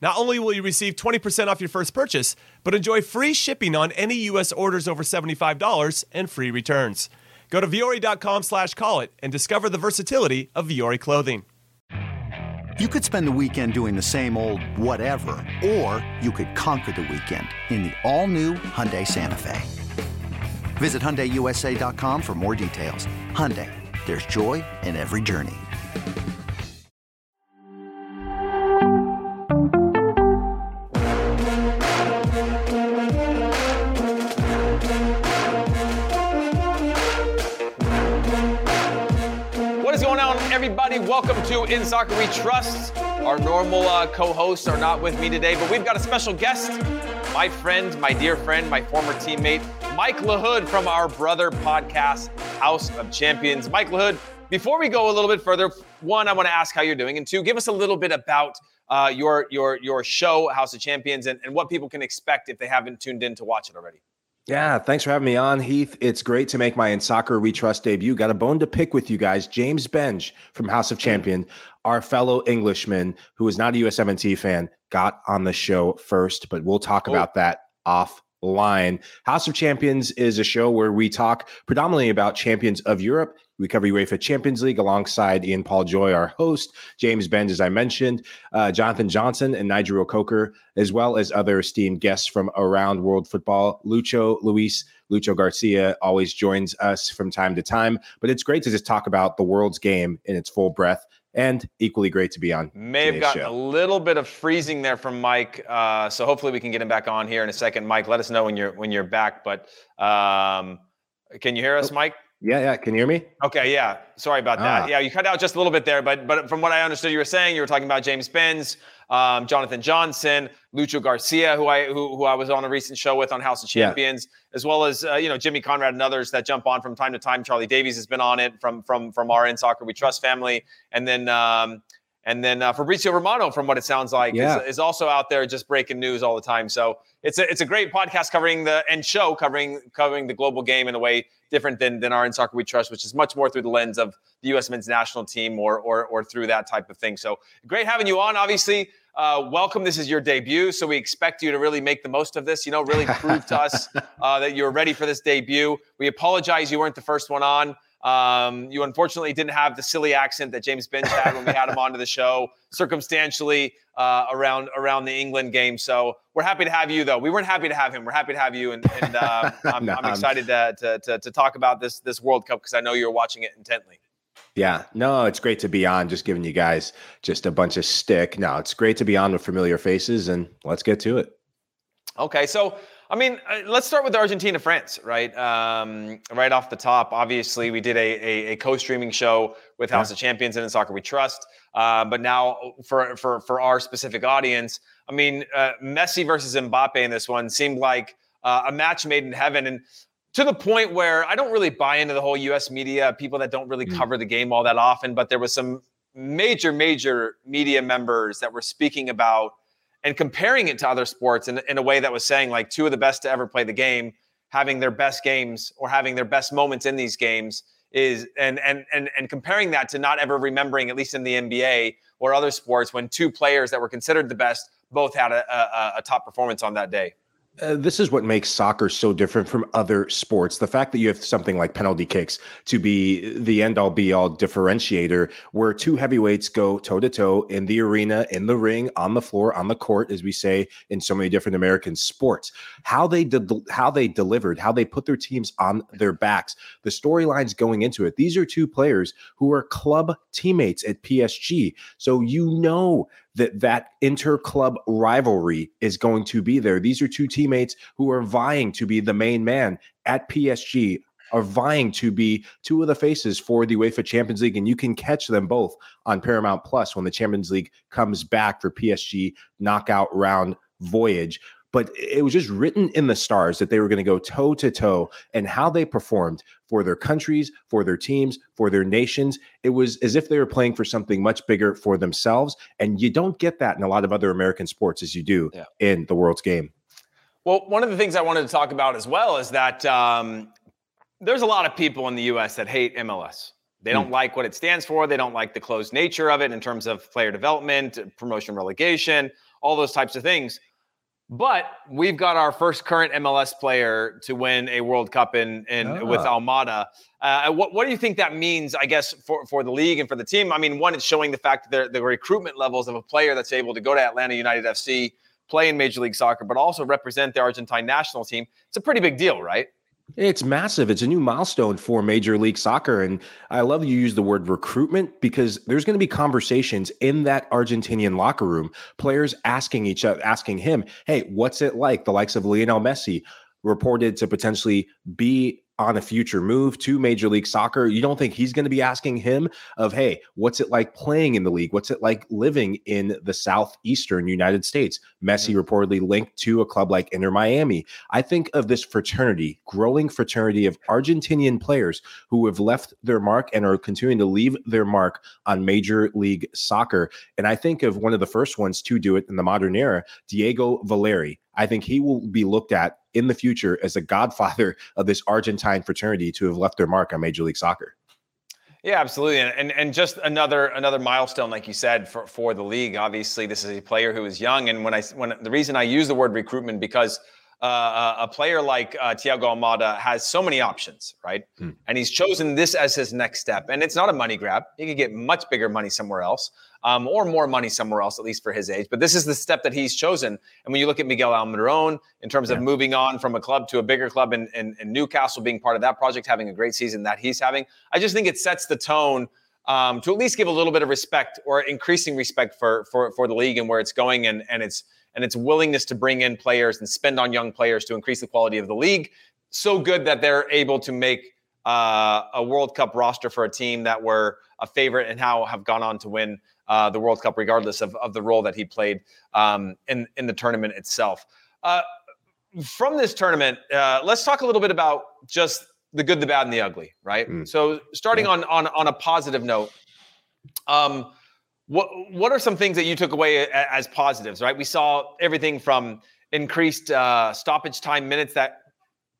Not only will you receive 20% off your first purchase, but enjoy free shipping on any U.S. orders over $75 and free returns. Go to Vuori.com slash call it and discover the versatility of Vuori clothing. You could spend the weekend doing the same old whatever, or you could conquer the weekend in the all-new Hyundai Santa Fe. Visit HyundaiUSA.com for more details. Hyundai, there's joy in every journey. Everybody? Welcome to In Soccer We Trust. Our normal uh, co hosts are not with me today, but we've got a special guest, my friend, my dear friend, my former teammate, Mike Lahoud from our brother podcast, House of Champions. Mike Lahoud, before we go a little bit further, one, I want to ask how you're doing, and two, give us a little bit about uh, your your your show, House of Champions, and, and what people can expect if they haven't tuned in to watch it already. Yeah, thanks for having me on, Heath. It's great to make my In Soccer We Trust debut. Got a bone to pick with you guys. James Benge from House of Champion, our fellow Englishman who is not a USMNT fan, got on the show first, but we'll talk Oh. about that offline. House of Champions is a show where we talk predominantly about champions of Europe. We cover UEFA Champions League alongside Ian Paul Joy, our host, James Benge, as I mentioned, uh, Jonathan Johnson, and Nigel Coker, as well as other esteemed guests from around world football. Lucho Luis, Lucho Garcia always joins us from time to time, but it's great to just talk about the world's game in its full breadth and equally great to be on. May have gotten show. a little bit of freezing there from Mike, uh, so hopefully we can get him back on here in a second. Mike, let us know when you're when you're back. But um, can you hear us, Mike? Yeah, yeah. Can you hear me? Okay, yeah. Sorry about that. Ah. Yeah, you cut out just a little bit there, but but from what I understood, you were saying you were talking about James Benge, um, Jonathan Johnson, Lucho Garcia, who I who, who I was on a recent show with on House of Yeah. Champions, as well as uh, you know Jimmy Conrad and others that jump on from time to time. Charlie Davies has been on it from from from our In Soccer We Trust family, and then. Um, and then uh, Fabrizio Romano, from what it sounds like, Yeah. is, is also out there just breaking news all the time. So it's a it's a great podcast covering the and show covering covering the global game in a way different than than our in soccer we trust, which is much more through the lens of the U.S. men's national team or or or through that type of thing. So great having you on. Obviously, uh, welcome. This is your debut, so we expect you to really make the most of this. You know, really prove to us uh, that you're ready for this debut. We apologize you weren't the first one on. Um, you unfortunately didn't have the silly accent that James Benge had when we had him onto the show, circumstantially uh, around around the England game. So we're happy to have you, though. We weren't happy to have him. We're happy to have you, and, and uh, I'm, No, I'm excited to, to, to to talk about this this World Cup because I know you're watching it intently. Yeah, no, it's great to be on. Just giving you guys just a bunch of stick. No, it's great to be on with familiar faces, and let's get to it. Okay, so I mean, uh, let's start with Argentina France, right? Um, right off the top, obviously, we did a, a, a co-streaming show with House Yeah. of Champions and in Soccer We Trust. Uh, but now, for for for our specific audience, I mean, uh, Messi versus Mbappe in this one seemed like uh, a match made in heaven, and to the point where I don't really buy into the whole U.S. media, people that don't really Mm. cover the game all that often. But there was some major, major media members that were speaking about and comparing it to other sports in, in a way that was saying like two of the best to ever play the game having their best games or having their best moments in these games is and and and and comparing that to not ever remembering at least in the NBA or other sports when two players that were considered the best both had a, a, a top performance on that day. Uh, this is what makes soccer so different from other sports. The fact that you have something like penalty kicks to be the end all be all differentiator, where two heavyweights go toe to toe in the arena, in the ring, on the floor, on the court, as we say in so many different American sports. How they de- how they delivered, how they put their teams on their backs, the storylines going into it. These are two players who are club teammates at PSG, so you know that that inter-club rivalry is going to be there. These are two teammates who are vying to be the main man at PSG are vying to be two of the faces for the UEFA Champions League, and you can catch them both on Paramount Plus when the Champions League comes back for PSG knockout round voyage but it was just written in the stars that they were going to go toe to toe and how they performed for their countries, for their teams, for their nations. It was as if they were playing for something much bigger for themselves. And you don't get that in a lot of other American sports as you do yeah. in the world's game. Well, one of the things I wanted to talk about as well is that um, there's a lot of people in the U.S. that hate MLS. They don't mm. like what it stands for. They don't like the closed nature of it in terms of player development, promotion, relegation, all those types of things. But we've got our first current MLS player to win a World Cup in, in with Almada. Uh, what, what do you think that means, I guess, for, for the league and for the team? I mean, one, it's showing the fact that the recruitment levels of a player that's able to go to Atlanta United FC, play in Major League Soccer, but also represent the Argentine national team. It's a pretty big deal, right? It's massive. It's a new milestone for Major League Soccer. And I love you use the word recruitment because there's going to be conversations in that Argentinian locker room, players asking each other, asking him, hey, what's it like? The likes of Lionel Messi reported to potentially be on a future move to Major League Soccer, you don't think he's going to be asking him of, hey, what's it like playing in the league? What's it like living in the southeastern United States? Messi reportedly linked to a club like Inter Miami. I think of this fraternity, growing fraternity of Argentinian players who have left their mark and are continuing to leave their mark on Major League Soccer. And I think of one of the first ones to do it in the modern era, Diego Valeri. I think he will be looked at in the future as the godfather of this Argentine fraternity to have left their mark on Major League Soccer. Yeah, absolutely, and and just another another milestone, like you said, for for the league. Obviously, this is a player who is young, and when I when the reason I use the word recruitment because uh, a player like uh, Thiago Almada has so many options, right? Hmm. And he's chosen this as his next step. And it's not a money grab. He could get much bigger money somewhere else um, or more money somewhere else, at least for his age. But this is the step that he's chosen. And when you look at Miguel Almiron in terms yeah. of moving on from a club to a bigger club and, Newcastle being part of that project, having a great season that he's having, I just think it sets the tone. Um, to at least give a little bit of respect or increasing respect for for for the league and where it's going and and its and its willingness to bring in players and spend on young players to increase the quality of the league. So good that they're able to make uh, a World Cup roster for a team that were a favorite and how have gone on to win uh, the World Cup, regardless of, of the role that he played um, in in the tournament itself. Uh, from this tournament, uh, let's talk a little bit about just the good, the bad, and the ugly. Right. Mm. So, starting yeah. on on on a positive note. Um, what what are some things that you took away as positives? Right, we saw everything from increased uh, stoppage time minutes that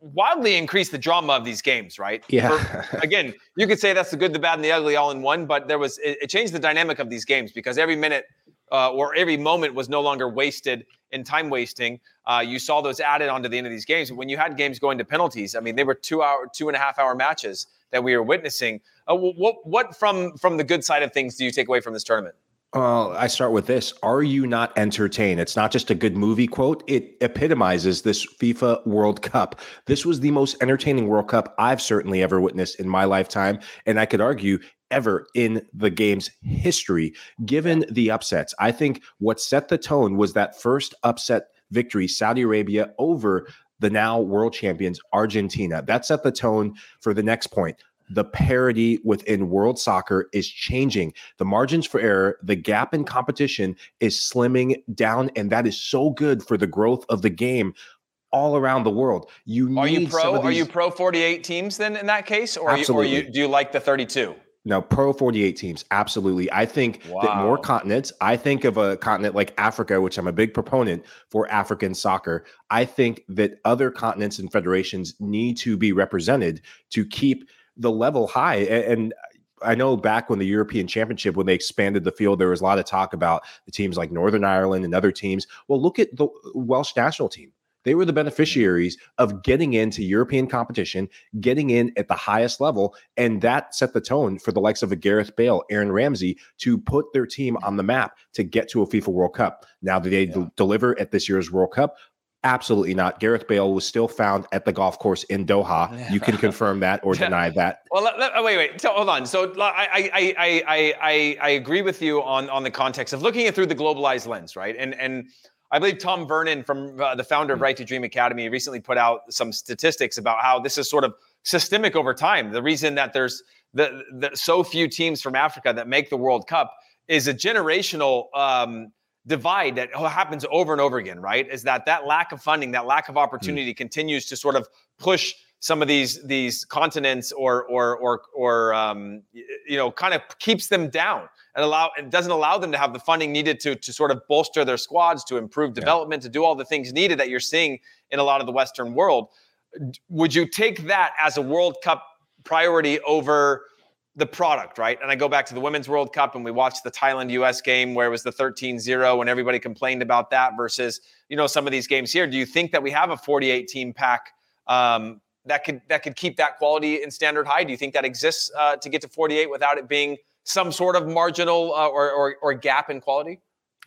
wildly increased the drama of these games. Right? Yeah. For, again, you could say that's the good, the bad, and the ugly all in one, but there was it, it changed the dynamic of these games because every minute uh, or every moment was no longer wasted in time wasting. Uh, you saw those added onto the end of these games. When you had games going to penalties, I mean, they were two hour, two and a half hour matches that we were witnessing. Uh, what what from from the good side of things do you take away from this tournament? I start with this. Are you not entertained? It's not just a good movie quote. It epitomizes this FIFA World Cup. This was the most entertaining World Cup I've certainly ever witnessed in my lifetime. And I could argue ever in the game's history, given the upsets. I think what set the tone was that first upset victory, Saudi Arabia over the now world champions, Argentina. That set the tone for the next point the parity within world soccer is changing. The margins for error, the gap in competition is slimming down, and that is so good for the growth of the game all around the world. You are you pro? These... Are you pro forty eight teams then in that case, or. You, or you, do you like the thirty two? No, pro 48 teams. Absolutely. I think wow. that more continents, I think of a continent like Africa, which I'm a big proponent for African soccer. I think that other continents and federations need to be represented to keep the level high. And, I know back when the European Championship, when they expanded the field, there was a lot of talk about the teams like Northern Ireland and other teams. Well, look at the Welsh national team. They were the beneficiaries of getting into European competition, getting in at the highest level, and that set the tone for the likes of a Gareth Bale, Aaron Ramsey to put their team on the map to get to a FIFA World Cup. Now, did they yeah. deliver at this year's World Cup? Absolutely not. Gareth Bale was still found at the golf course in Doha. You can confirm that or deny that. Well, let, let, wait, wait. So, hold on. So, I, I, I, I, I agree with you on on the context of looking at through the globalized lens, right? And and I believe Tom Vernon, from uh, the founder of hmm. Right to Dream Academy, recently put out some statistics about how this is sort of systemic over time. The reason that there's the, the so few teams from Africa that make the World Cup is a generational. Um, divide that happens over and over again, right? Is that that lack of funding, that lack of hmm. opportunity mm. continues to sort of push some of these these continents or or or or um, you know kind of keeps them down and allow and doesn't allow them to have the funding needed to to sort of bolster their squads to improve development yeah. to do all the things needed that you're seeing in a lot of the western world would you take that as a world cup priority over the product, right? And I go back to the Women's World Cup and we watched the Thailand US game where it was the 13-0 and everybody complained about that versus, you know, some of these games here. Do you think that we have a 48 team pack um, that could that could keep that quality in standard high? Do you think that exists uh, to get to 48 without it being some sort of marginal uh, or, or, or gap in quality?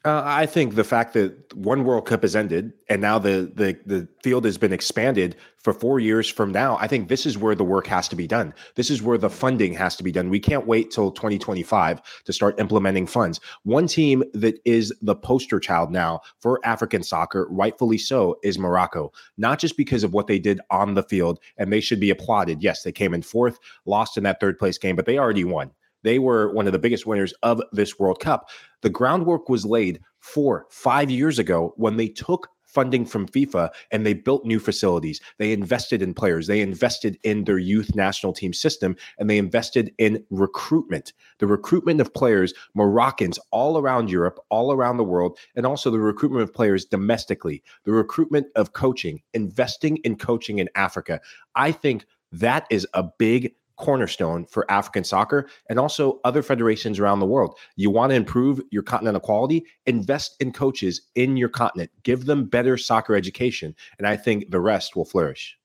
Uh, I think the fact that one World Cup has ended and now the, the the field has been expanded for four years from now, I think this is where the work has to be done. This is where the funding has to be done. We can't wait till 2025 to start implementing funds. One team that is the poster child now for African soccer, rightfully so, is Morocco. Not just because of what they did on the field, and they should be applauded. Yes, they came in fourth, lost in that third place game, but they already won. They were one of the biggest winners of this World Cup. The groundwork was laid four, five years ago when they took funding from FIFA and they built new facilities. They invested in players. They invested in their youth national team system and they invested in recruitment. The recruitment of players, Moroccans all around Europe, all around the world, and also the recruitment of players domestically, the recruitment of coaching, investing in coaching in Africa. I think that is a big cornerstone for African soccer and also other federations around the world. You want to improve your continental quality, invest in coaches in your continent, give them better soccer education, and I think the rest will flourish.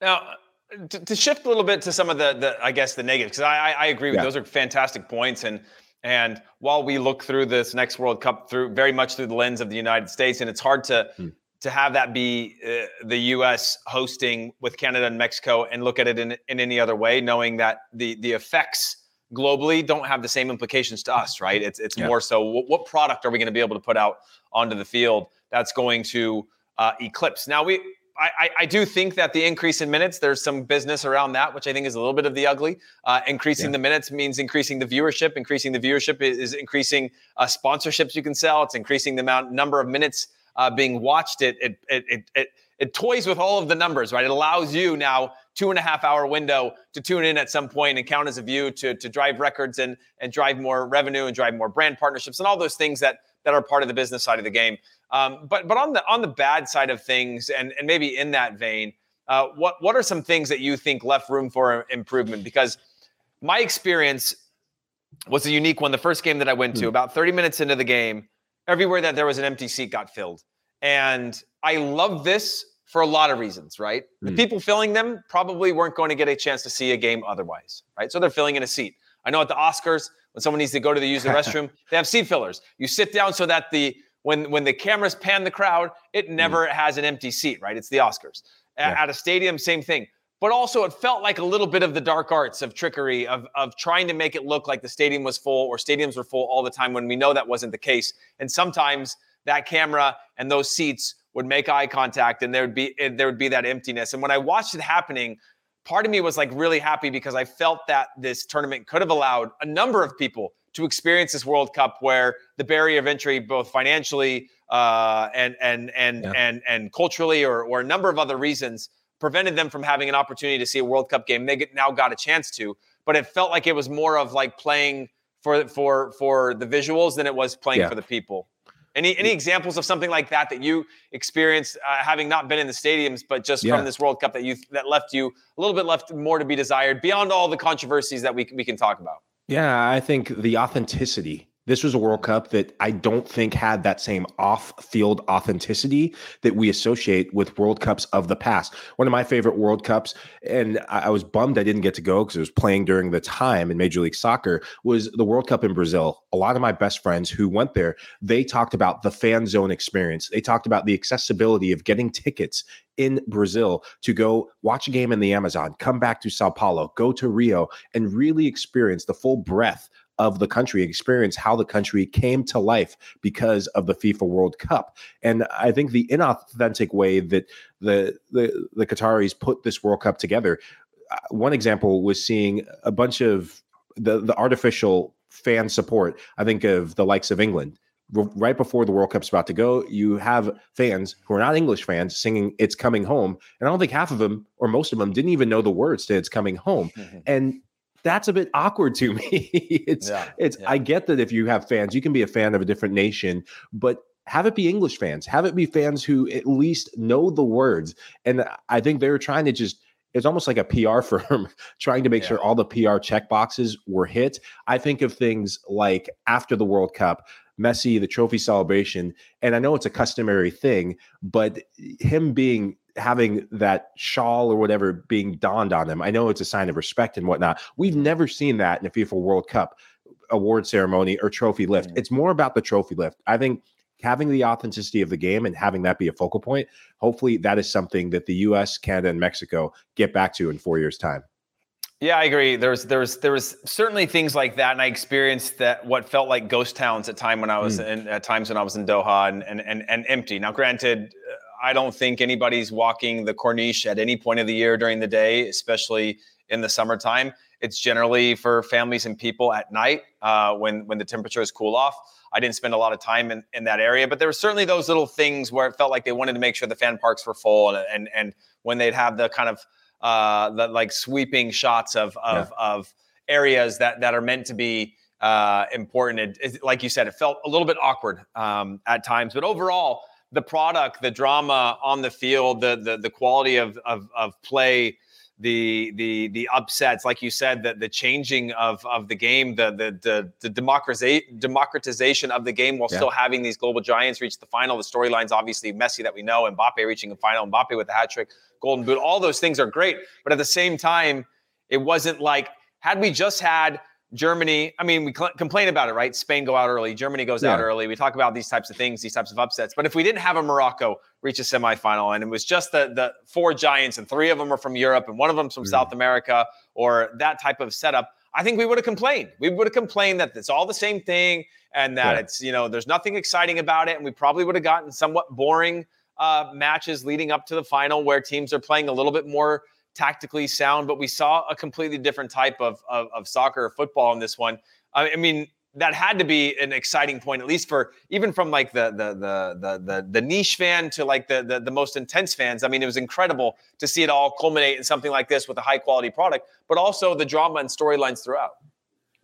Now, to, to shift a little bit to some of the, the I guess, the negatives, because I, I, agree with yeah. those are fantastic points. And and while we look through this next World Cup through very much through the lens of the United States, and it's hard to hmm to have that be uh, the U.S. hosting with Canada and Mexico and look at it in, in any other way, knowing that the the effects globally don't have the same implications to us, right? It's it's yeah. more so what, what, product are we going to be able to put out onto the field that's going to uh, eclipse. Now we. I, I, do think that the increase in minutes, there's some business around that, which I think is a little bit of the ugly. Uh, increasing yeah. the minutes means increasing the viewership. Increasing the viewership is, is increasing uh, sponsorships you can sell. It's increasing the amount number of minutes uh, being watched, it it, it it it it toys with all of the numbers, right? It allows you now two and a half hour window to tune in at some point and count as a view to to drive records and and drive more revenue and drive more brand partnerships and all those things that that are part of the business side of the game. Um, but but on the on the bad side of things, and and maybe in that vein, uh, what what are some things that you think left room for improvement? Because my experience was a unique one. The first game that I went to, hmm. about 30 minutes into the game, everywhere that there was an empty seat got filled. And I love this for a lot of reasons, right? Mm. The hmm. people filling them probably weren't going to get a chance to see a game otherwise, right? So they're filling in a seat. I know at the Oscars, when someone needs to go to the use the restroom, they have seat fillers. You sit down so that the when when the cameras pan the crowd, it hmm. never mm. has an empty seat, right? It's the Oscars. Yeah. At a stadium, same thing. But also, it felt like a little bit of the dark arts of trickery, of, of trying to make it look like the stadium was full or stadiums were full all the time when we know that wasn't the case. And sometimes that camera and those seats would make eye contact and there would be there would be that emptiness. And when I watched it happening, part of me was like really happy because I felt that this tournament could have allowed a number of people to experience this World Cup where the barrier of entry, both financially uh, and and and yeah. and and culturally, or or a number of other reasons, prevented them from having an opportunity to see a World Cup game. They now got a chance to, but it felt like it was more of like playing for for for the visuals than it was playing yeah. for the people. Any any examples of something like that that you experienced, uh, having not been in the stadiums, but just yeah. from this World Cup that you that left you a little bit left more to be desired beyond all the controversies that we we can talk about. Yeah, I think the authenticity this was a World Cup that I don't think had that same off field authenticity that we associate with World Cups of the past. One of my favorite World Cups, and I was bummed I didn't get to go because it was playing during the time in Major League Soccer, was the World Cup in Brazil. A lot of my best friends who went there, they talked about the fan zone experience. They talked about the accessibility of getting tickets in Brazil to go watch a game in the Amazon, come back to Sao Paulo, go to Rio, and really experience the full breadth of the country, experience how the country came to life because of the FIFA World Cup. And I think the inauthentic way that the the, the Qataris put this World Cup together, uh, one example was seeing a bunch of the the artificial fan support. I think of the likes of England right before the World Cup's about to go, you have fans who are not English fans singing "It's Coming Home," and I don't think half of them or most of them didn't even know the words to "It's Coming Home." Mm-hmm. And that's a bit awkward to me. it's yeah, it's yeah. I get that if you have fans, you can be a fan of a different nation, but have it be English fans, have it be fans who at least know the words. And I think they were trying to just it's almost like a PR firm trying to make yeah. sure all the PR check boxes were hit. I think of things like after the World Cup, Messi, the trophy celebration, and I know it's a customary thing, but him being having that shawl or whatever being donned on them. I know it's a sign of respect and whatnot. We've never seen that in a FIFA World Cup award ceremony or trophy lift. Mm-hmm. It's more about the trophy lift. I think having the authenticity of the game and having that be a focal point, hopefully that is something that the US, Canada, and Mexico get back to in four years' time. Yeah, I agree. There's there's there's certainly things like that, and I experienced that what felt like ghost towns at time when I was mm. in at times when I was in Doha and and and, and empty. Now, granted, I don't think anybody's walking the Corniche at any point of the year during the day, especially in the summertime. It's generally for families and people at night uh, when when the temperatures cool off. I didn't spend a lot of time in, in that area, but there were certainly those little things where it felt like they wanted to make sure the fan parks were full, and and, and when they'd have the kind of uh, the like sweeping shots of of, yeah. of areas that that are meant to be uh, important. It, it, like you said, it felt a little bit awkward um, at times, but overall the product, the drama on the field, the the, the quality of, of, of play, the the the upsets, like you said, the the changing of of the game, the the the, the democratization democratization of the game while yeah. still having these global giants reach the final. The storylines, obviously, Messi that we know, Mbappe reaching the final, Mbappe with the hat trick, Golden Boot, all those things are great. But at the same time, it wasn't like had we just had Germany, I mean, we cl- complain about it, right? Spain go out early, Germany goes yeah. out early. We talk about these types of things, these types of upsets. But if we didn't have a Morocco reach a semifinal and it was just the the four giants and three of them are from Europe and one of them's from mm. South America or that type of setup, I think we would have complained. We would have complained that it's all the same thing and that yeah. it's, you know, there's nothing exciting about it. And we probably would have gotten somewhat boring uh, matches leading up to the final where teams are playing a little bit more tactically sound, but we saw a completely different type of, of, of soccer or football in this one. I mean, that had to be an exciting point, at least for even from like the the the the the, the niche fan to like the, the, the most intense fans. I mean, it was incredible to see it all culminate in something like this with a high quality product, but also the drama and storylines throughout.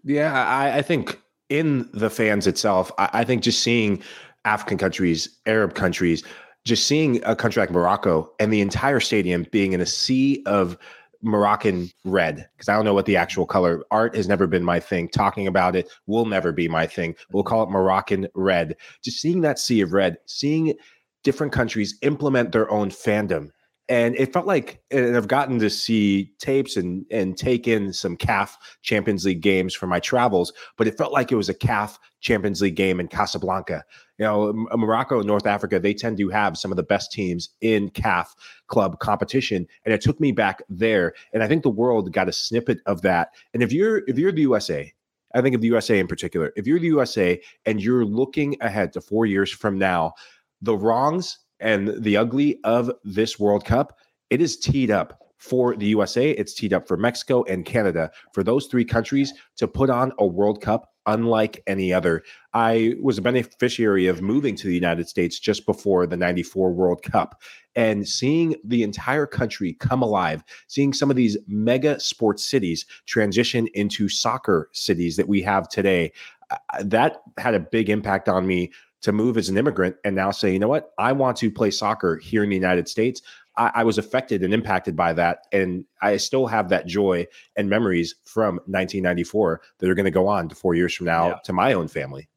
Yeah, I, I think in the fans itself, I, I think just seeing African countries, Arab countries, just seeing a country like Morocco and the entire stadium being in a sea of Moroccan red, because I don't know what the actual color art has never been my thing. Talking about it will never be my thing. We'll call it Moroccan red. Just seeing that sea of red, seeing different countries implement their own fandom. And it felt like, and I've gotten to see tapes and and take in some CAF Champions League games for my travels, but it felt like it was a CAF Champions League game in Casablanca you know, Morocco and North Africa, they tend to have some of the best teams in CAF club competition. And it took me back there. And I think the world got a snippet of that. And if you're if you're the USA, I think of the USA in particular, if you're the USA and you're looking ahead to four years from now, the wrongs and the ugly of this World Cup, it is teed up for the USA, it's teed up for Mexico and Canada, for those three countries to put on a World Cup unlike any other. I was a beneficiary of moving to the United States just before the 94 World Cup and seeing the entire country come alive, seeing some of these mega sports cities transition into soccer cities that we have today. Uh, that had a big impact on me to move as an immigrant and now say, you know what, I want to play soccer here in the United States. I, I, was affected and impacted by that. And I still have that joy and memories from 1994 that are going to go on to four years from now yeah. to my own family.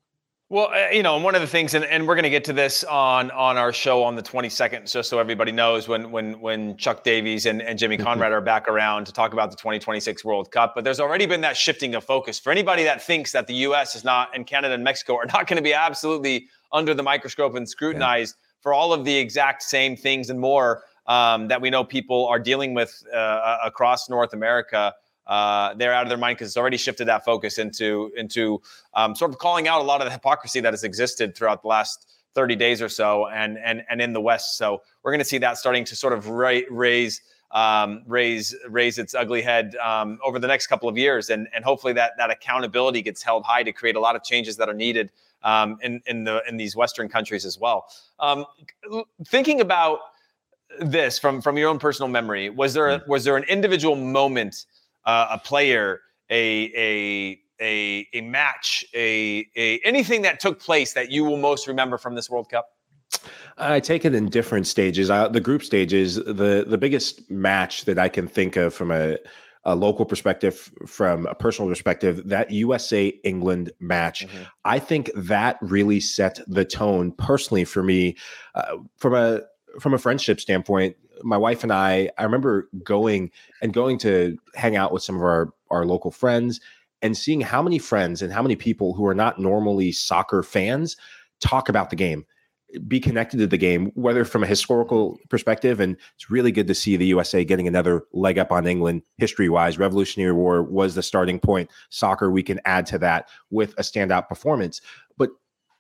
Well, uh, you know, one of the things, and, and we're going to get to this on on our show on the 22nd, just so everybody knows when when when Chuck Davies and, and Jimmy mm-hmm. Conrad are back around to talk about the 2026 World Cup. But there's already been that shifting of focus for anybody that thinks that the U.S. is not and Canada and Mexico are not going to be absolutely under the microscope and scrutinized yeah. for all of the exact same things and more um, that we know people are dealing with uh, across North America uh, they're out of their mind because it's already shifted that focus into into um, sort of calling out a lot of the hypocrisy that has existed throughout the last 30 days or so, and and and in the West. So we're going to see that starting to sort of ra- raise. Um, raise raise its ugly head um, over the next couple of years, and and hopefully that that accountability gets held high to create a lot of changes that are needed um, in in the in these Western countries as well. Um, thinking about this from from your own personal memory, was there a, hmm. was there an individual moment uh, a player, a a a a match, a a anything that took place that you will most remember from this World Cup? I take it in different stages. Uh, the group stages, the the biggest match that I can think of from a a local perspective, from a personal perspective, that USA England match, mm-hmm. I think that really set the tone personally for me. Uh, from a from a friendship standpoint, my wife and I, I remember going and going to hang out with some of our our local friends and seeing how many friends and how many people who are not normally soccer fans talk about the game, be connected to the game, whether from a historical perspective. And it's really good to see the USA getting another leg up on England history wise. Revolutionary War was the starting point. Soccer, we can add to that with a standout performance. But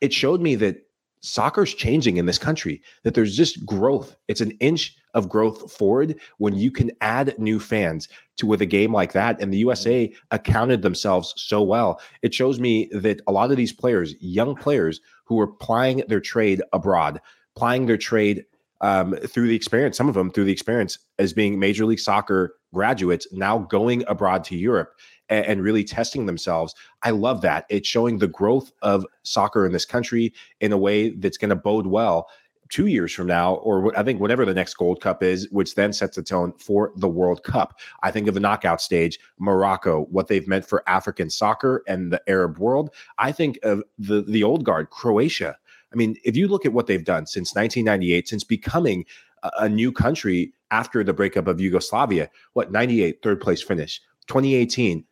it showed me that soccer's changing in this country, that there's just growth. It's an inch of growth forward when you can add new fans to with a game like that. And the USA accounted themselves so well. It shows me that a lot of these players, young players who are plying their trade abroad, plying their trade um, through the experience, some of them through the experience as being Major League Soccer graduates, now going abroad to Europe and, and really testing themselves. I love that. It's showing the growth of soccer in this country in a way that's going to bode well two years from now, or I think whatever the next Gold Cup is, which then sets the tone for the World Cup. I think of the knockout stage, Morocco, what they've meant for African soccer and the Arab world. I think of the the old guard, Croatia. I mean, if you look at what they've done since 1998, since becoming a, a new country after the breakup of Yugoslavia, what 98 third place finish, 2018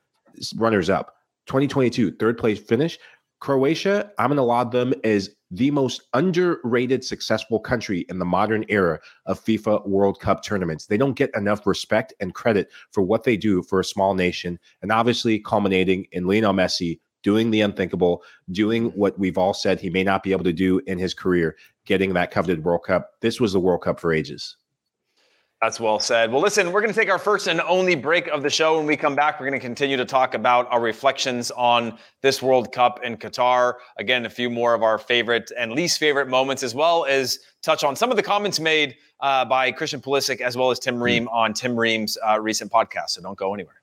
runners up. 2022, third place finish. Croatia, I'm going to laud them as the most underrated successful country in the modern era of FIFA World Cup tournaments. They don't get enough respect and credit for what they do for a small nation, and obviously culminating in Lionel Messi doing the unthinkable, doing what we've all said he may not be able to do in his career, getting that coveted World Cup. This was the World Cup for ages. That's well said. Well, listen, we're going to take our first and only break of the show. When we come back, we're going to continue to talk about our reflections on this World Cup in Qatar. Again, a few more of our favorite and least favorite moments, as well as touch on some of the comments made uh, by Christian Pulisic as well as Tim hmm. Ream on Tim Ream's uh, recent podcast. So don't go anywhere.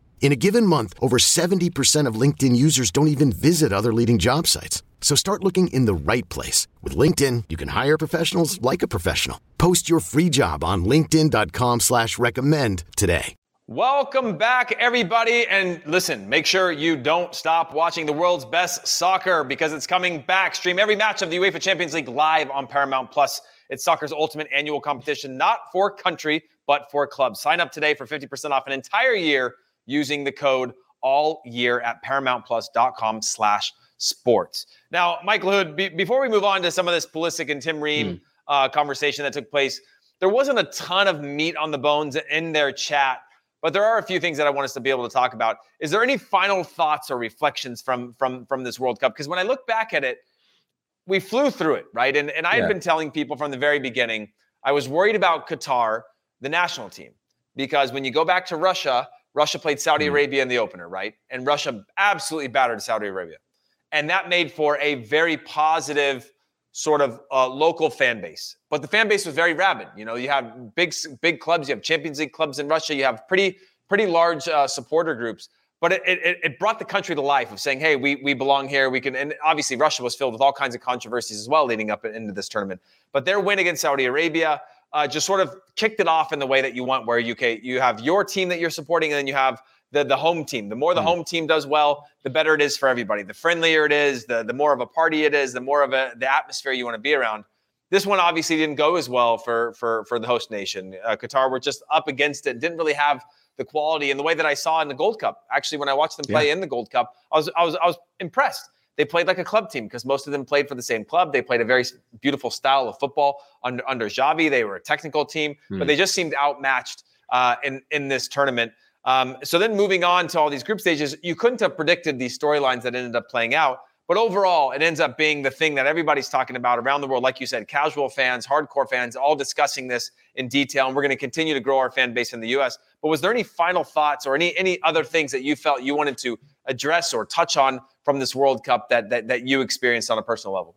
In a given month, over 70% of LinkedIn users don't even visit other leading job sites. So start looking in the right place. With LinkedIn, you can hire professionals like a professional. Post your free job on linkedin.com slash recommend today. Welcome back, everybody. And listen, make sure you don't stop watching the world's best soccer because it's coming back. Stream every match of the UEFA Champions League live on Paramount Plus. It's soccer's ultimate annual competition, not for country, but for clubs. Sign up today for 50% off an entire year using the code all year at paramountplus.com slash sports. Now, Mike Lahoud, be, before we move on to some of this Pulisic and Tim Ream mm. uh, conversation that took place, there wasn't a ton of meat on the bones in their chat But there are a few things that I want us to be able to talk about. Is there any final thoughts or reflections from from from this World Cup? Because when I look back at it, we flew through it, right? And and I had Yeah. been telling people from the very beginning, I was worried about Qatar, the national team, because when you go back to Russia, Russia played Saudi Mhm. Arabia in the opener, right? And Russia absolutely battered Saudi Arabia, and that made for a very positive sort of uh, local fan base. But the fan base was very rabid. You know, you have big big clubs, you have Champions League clubs in Russia, you have pretty pretty large uh, supporter groups. But it, it, it brought the country to life of saying, hey, we, we belong here. We can, and obviously Russia was filled with all kinds of controversies as well leading up into this tournament. But their win against Saudi Arabia uh, just sort of kicked it off in the way that you want, where you can, you have your team that you're supporting, and then you have the the home team. The more the home team does well, the better it is for everybody. The friendlier it is, the the more of a party it is, the more of a the atmosphere you want to be around. This one obviously didn't go as well for for for the host nation. Uh, Qatar were just up against it, didn't really have the quality and the way that I saw in the Gold Cup. Actually, when I watched them play in the Gold Cup, I was I was I was impressed. They played like a club team because most of them played for the same club. They played a very beautiful style of football under under Xavi. They were a technical team, Hmm. but they just seemed outmatched uh, in in this tournament. Um, so then moving on to all these group stages, you couldn't have predicted these storylines that ended up playing out. But overall, it ends up being the thing that everybody's talking about around the world. Like you said, casual fans, hardcore fans, all discussing this in detail. And we're going to continue to grow our fan base in the U.S. But was there any final thoughts or any any other things that you felt you wanted to address or touch on from this World Cup that that, that you experienced on a personal level?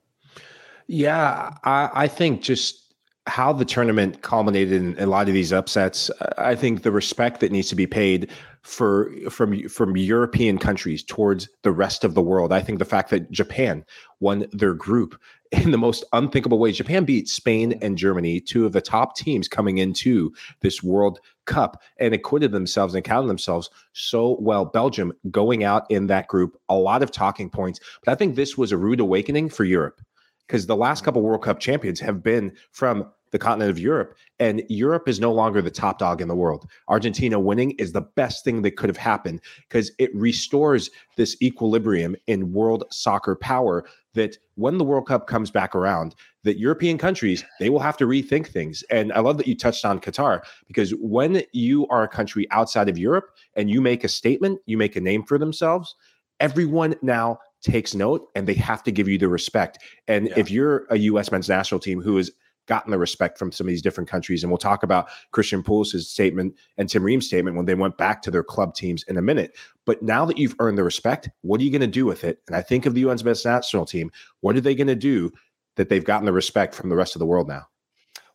Yeah, I, I think just how the tournament culminated in a lot of these upsets. I think the respect that needs to be paid for from from European countries towards the rest of the world. I think the fact that Japan won their group in the most unthinkable way. Japan beat Spain and Germany, two of the top teams coming into this World Cup, and acquitted themselves and counted themselves so well. Belgium going out in that group, a lot of talking points. But I think this was a rude awakening for Europe because the last couple World Cup champions have been from the continent of Europe, and Europe is no longer the top dog in the world. Argentina winning is the best thing that could have happened because it restores this equilibrium in world soccer power that when the World Cup comes back around, that European countries they will have to rethink things. And I love that you touched on Qatar because when you are a country outside of Europe and you make a statement, you make a name for themselves, everyone now takes note and they have to give you the respect. And Yeah. if you're a US men's national team who has gotten the respect from some of these different countries, and we'll talk about Christian Pulisic's statement and Tim Ream's statement when they went back to their club teams in a minute. But now that you've earned the respect, what are you going to do with it? And I think of the UN's men's national team, what are they going to do that they've gotten the respect from the rest of the world now?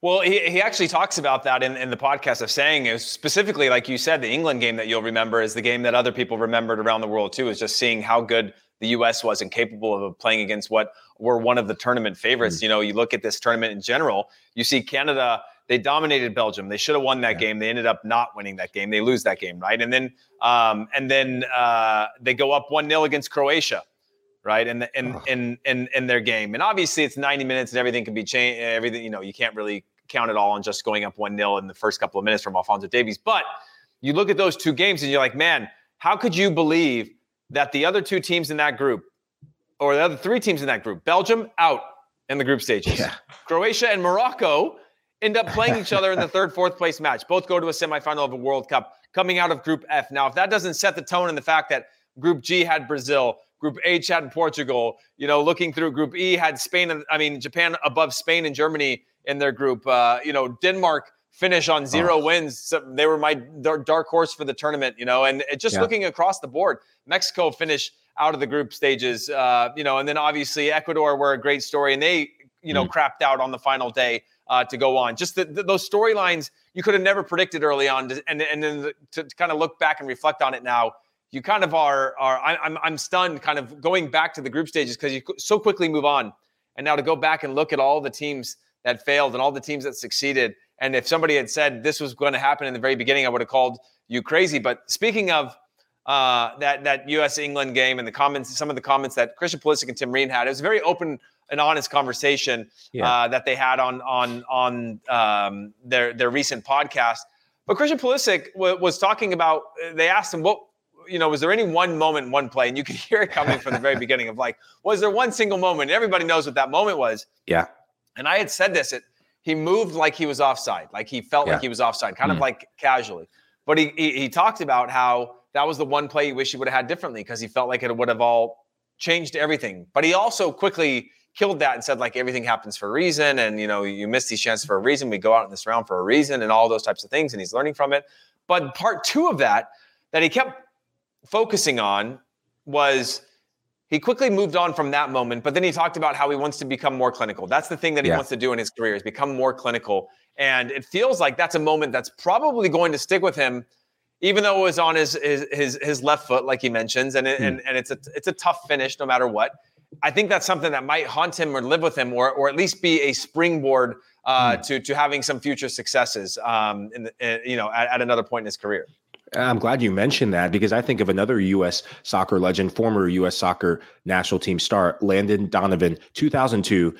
Well, he, he actually talks about that in, in the podcast of saying is specifically, like you said, the England game that you'll remember is the game that other people remembered around the world too, is just seeing how good the U.S. was not capable of playing against what were one of the tournament favorites. You know, you look at this tournament in general, you see Canada, they dominated Belgium. They should have won that game. They ended up not winning that game. They lose that game, right? And then um, and then uh, they go up 1-0 against Croatia right? And in in in in their game. And obviously it's 90 minutes and everything can be changed. Everything, you know, you can't really count it all on just going up 1-0 in the first couple of minutes from Alfonso Davies. But you look at those two games and you're like, man, how could you believe that the other two teams in that group, or the other three teams in that group, Belgium out in the group stages, Yeah. Croatia and Morocco end up playing each other in the third, fourth place match. Both go to a semifinal of a World Cup coming out of Group F. Now, if that doesn't set the tone in the fact that Group G had Brazil, Group H had Portugal, you know, looking through Group E had Spain and I mean Japan above Spain and Germany in their group. Uh, you know, Denmark finish on zero wins. So they were my dark horse for the tournament, you know, and just Yeah. looking across the board, Mexico finish out of the group stages, uh, you know, and then obviously Ecuador were a great story and they, you know, crapped out on the final day uh, to go on. Just the, the, those storylines you could have never predicted early on, to- and and then to, to kind of look back and reflect on it now. You kind of are are I, I'm I'm stunned, kind of going back to the group stages because you so quickly move on, and now to go back and look at all the teams that failed and all the teams that succeeded. And if somebody had said this was going to happen in the very beginning, I would have called you crazy. But speaking of uh, that that U.S. England game and the comments, some of the comments that Christian Pulisic and Tim Ream had, it was a very open and honest conversation Yeah. uh, that they had on on on um, their their recent podcast. But Christian Pulisic w- was talking about. They asked him what you know. Was there any one moment, one play, and you could hear it coming from the very beginning of like, was there one single moment? And everybody knows what that moment was. Yeah. And I had said this. It he moved like he was offside, like he felt Yeah. like he was offside, kind of Mm. like casually. But he, he, he talked about how that was the one play he wished he would have had differently because he felt like it would have all changed everything. But he also quickly killed that and said like everything happens for a reason, and you know you miss these chances for a reason. We go out in this round for a reason, and all those types of things. And he's learning from it. But part two of that that he kept focusing on was he quickly moved on from that moment, but then he talked about how he wants to become more clinical. That's the thing that he yeah. wants to do in his career is become more clinical. And it feels like that's a moment that's probably going to stick with him, even though it was on his his his, his left foot, like he mentions, and it, mm. and and it's a it's a tough finish no matter what. I think that's something that might haunt him or live with him, or or at least be a springboard uh, mm. to to having some future successes, um, in, the, in you know, at, at another point in his career. I'm glad you mentioned that because I think of another U.S. soccer legend, former U.S. soccer national team star, Landon Donovan, 2002,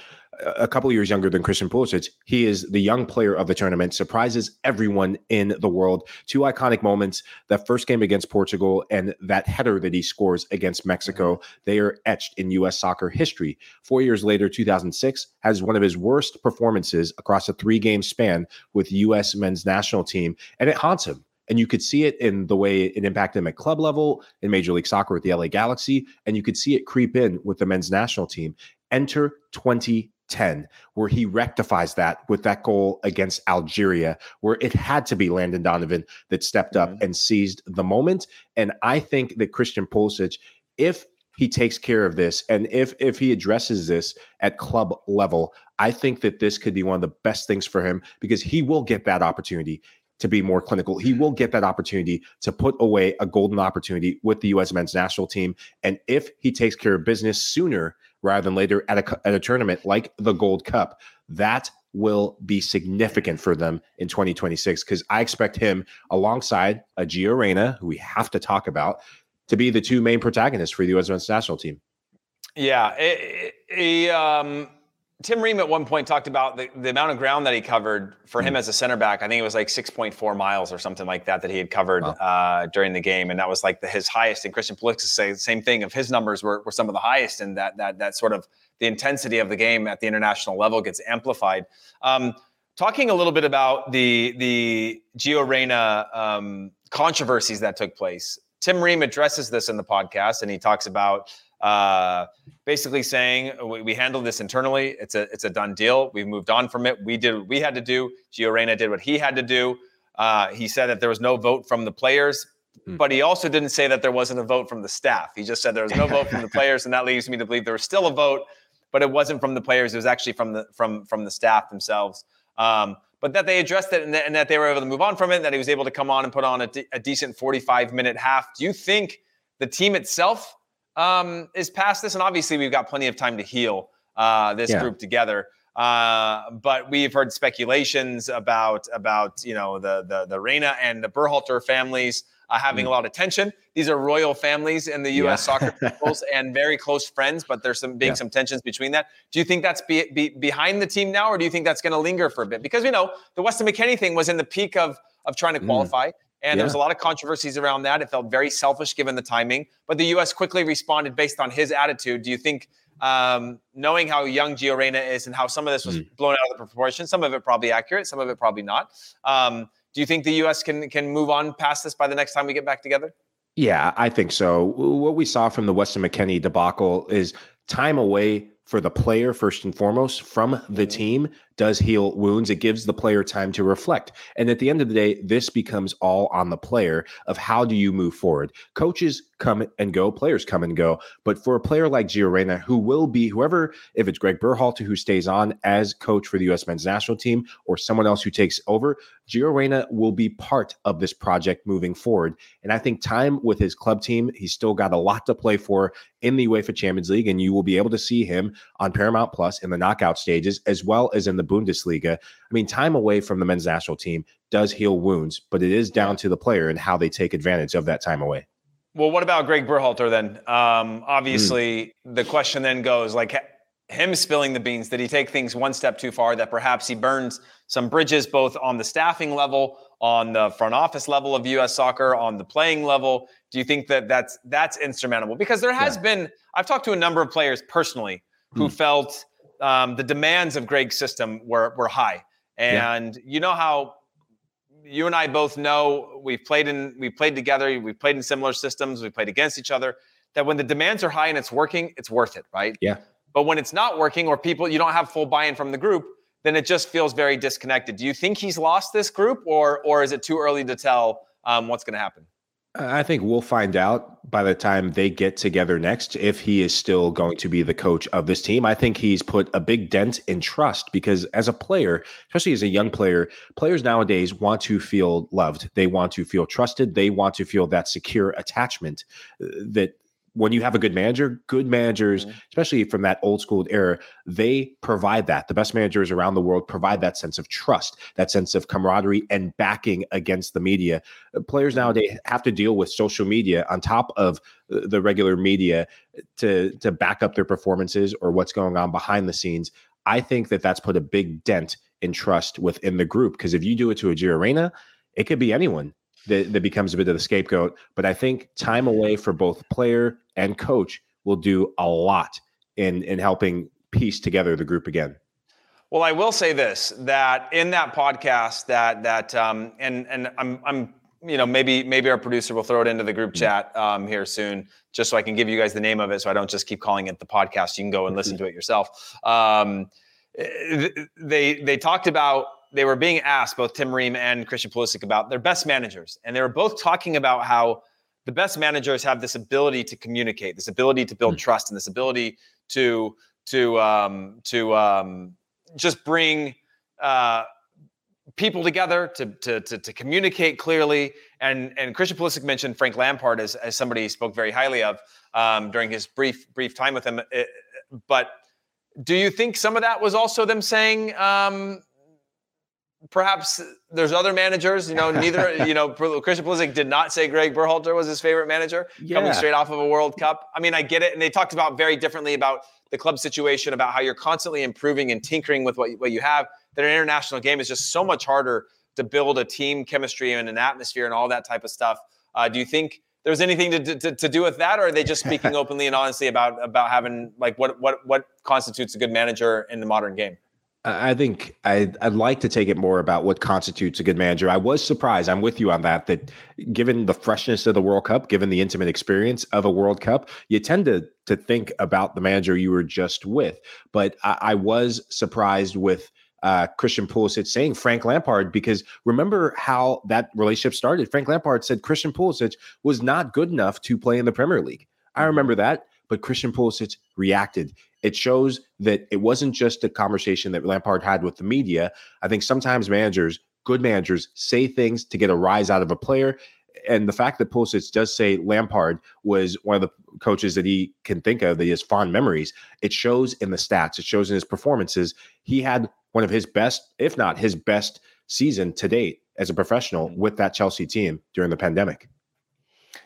a couple years younger than Christian Pulisic. He is the young player of the tournament, surprises everyone in the world. Two iconic moments that first game against Portugal and that header that he scores against Mexico. Mm-hmm. They are etched in U.S. soccer history. Four years later, 2006, has one of his worst performances across a three game span with U.S. men's national team, and it haunts him and you could see it in the way it impacted him at club level in Major League Soccer with the LA Galaxy. And you could see it creep in with the men's national team. Enter 2010, where he rectifies that with that goal against Algeria, where it had to be Landon Donovan that stepped up mm-hmm. and seized the moment. And I think that Christian Pulisic, if he takes care of this and if if he addresses this at club level i think that this could be one of the best things for him because he will get that opportunity to be more clinical. He will get that opportunity to put away a golden opportunity with the U.S. men's national team. And if he takes care of business sooner rather than later at a, at a tournament like the Gold Cup, that will be significant for them in 2026 because I expect him alongside a Gio Reyna, who we have to talk about, to be the two main protagonists for the U.S. men's national team. Yeah, it, it, um, Tim Ream at one point talked about the, the amount of ground that he covered for him mm. as a center back. I think it was like 6.4 miles or something like that that he had covered wow. uh, during the game, and that was like the, his highest. And Christian Pulisic say the same thing. Of his numbers were, were some of the highest, and that that that sort of the intensity of the game at the international level gets amplified. Um, talking a little bit about the the Gio Reyna um, controversies that took place. Tim Ream addresses this in the podcast, and he talks about uh, basically saying we, we handled this internally. It's a it's a done deal. We've moved on from it. We did what we had to do. Gio Reyna did what he had to do. Uh, he said that there was no vote from the players, hmm. but he also didn't say that there wasn't a vote from the staff. He just said there was no vote from the players, and that leaves me to believe there was still a vote, but it wasn't from the players. It was actually from the from from the staff themselves. Um, but that they addressed it and, and, that they were able to move on from it. That he was able to come on and put on a, de- a decent 45 minute half. Do you think the team itself um, is past this, and obviously we've got plenty of time to heal uh, this yeah. group together. Uh, but we've heard speculations about about you know the the the Reyna and the Berhalter families uh, having mm. a lot of tension. These are royal families in the U.S. Yeah. soccer peoples and very close friends, but there's some being yeah. some tensions between that. Do you think that's be, be, behind the team now, or do you think that's going to linger for a bit? Because we know the Weston McKennie thing was in the peak of of trying to mm. qualify. Mm. And yeah. there was a lot of controversies around that. It felt very selfish given the timing. But the U.S. quickly responded based on his attitude. Do you think, um, knowing how young Gio Reyna is and how some of this was mm. blown out of the proportion, some of it probably accurate, some of it probably not. Um, do you think the U.S. can can move on past this by the next time we get back together? Yeah, I think so. What we saw from the Weston McKennie debacle is time away for the player first and foremost from the mm-hmm. team does heal wounds. It gives the player time to reflect. And at the end of the day, this becomes all on the player of how do you move forward. Coaches come and go, players come and go. But for a player like Gio Reyna, who will be whoever, if it's Greg Berhalter who stays on as coach for the U.S. men's national team or someone else who takes over, Gio Reyna will be part of this project moving forward. And I think time with his club team, he's still got a lot to play for in the UEFA Champions League. And you will be able to see him on Paramount Plus in the knockout stages, as well as in the Bundesliga. I mean, time away from the men's national team does heal wounds, but it is down to the player and how they take advantage of that time away. Well, what about Greg Berhalter then? Um, obviously, mm. the question then goes like him spilling the beans. Did he take things one step too far? That perhaps he burns some bridges both on the staffing level, on the front office level of U.S. Soccer, on the playing level. Do you think that that's that's insurmountable? Because there has yeah. been. I've talked to a number of players personally who mm. felt um, the demands of Greg's system were were high, and yeah. you know how you and I both know we've played in we've played together, we've played in similar systems, we've played against each other. That when the demands are high and it's working, it's worth it, right? Yeah. But when it's not working or people you don't have full buy-in from the group, then it just feels very disconnected. Do you think he's lost this group, or or is it too early to tell um, what's going to happen? I think we'll find out by the time they get together next if he is still going to be the coach of this team. I think he's put a big dent in trust because as a player, especially as a young player, players nowadays want to feel loved. They want to feel trusted. They want to feel that secure attachment uh, that when you have a good manager, good managers, mm-hmm. especially from that old school era, they provide that. The best managers around the world provide that sense of trust, that sense of camaraderie and backing against the media. Uh, players mm-hmm. nowadays have to deal with social media on top of uh, the regular media to to back up their performances or what's going on behind the scenes. I think that that's put a big dent in trust within the group because if you do it to a Gio Reyna, it could be anyone that, that becomes a bit of the scapegoat. But I think time away for both player and coach will do a lot in in helping piece together the group again. Well, I will say this: that in that podcast, that that um, and and I'm I'm you know maybe maybe our producer will throw it into the group mm-hmm. chat um, here soon, just so I can give you guys the name of it, so I don't just keep calling it the podcast. You can go and listen mm-hmm. to it yourself. Um, eh, they they talked about they were being asked both Tim Ream and Christian Pulisic about their best managers, and they were both talking about how the best managers have this ability to communicate, this ability to build mm-hmm. trust, and this ability to to um, to um, just bring uh, people together to, to, to to communicate clearly. And and Christian Pulisic mentioned Frank Lampard as as somebody he spoke very highly of um, during his brief brief time with him. It, but do you think some of that was also them saying? Um, perhaps there's other managers. You know, neither. you know, Christian Pulisic did not say Greg Berhalter was his favorite manager yeah. coming straight off of a World Cup. I mean, I get it, and they talked about very differently about the club situation, about how you're constantly improving and tinkering with what what you have. That an international game is just so much harder to build a team chemistry and an atmosphere and all that type of stuff. Uh, do you think? There's anything to, to, to do with that, or are they just speaking openly and honestly about about having like what what what constitutes a good manager in the modern game? I think I'd, I'd, like to take it more about what constitutes a good manager. I was surprised. I'm with you on that. That given the freshness of the World Cup, given the intimate experience of a World Cup, you tend to to think about the manager you were just with. But I, I was surprised with uh, Christian Pulisic saying Frank Lampard because remember how that relationship started. Frank Lampard said Christian Pulisic was not good enough to play in the Premier League. I remember that but Christian Pulisic reacted. It shows that it wasn't just a conversation that Lampard had with the media. I think sometimes managers, good managers, say things to get a rise out of a player. And the fact that Pulisic does say Lampard was one of the coaches that he can think of that he has fond memories, it shows in the stats, it shows in his performances. He had one of his best, if not his best season to date as a professional mm-hmm. with that Chelsea team during the pandemic.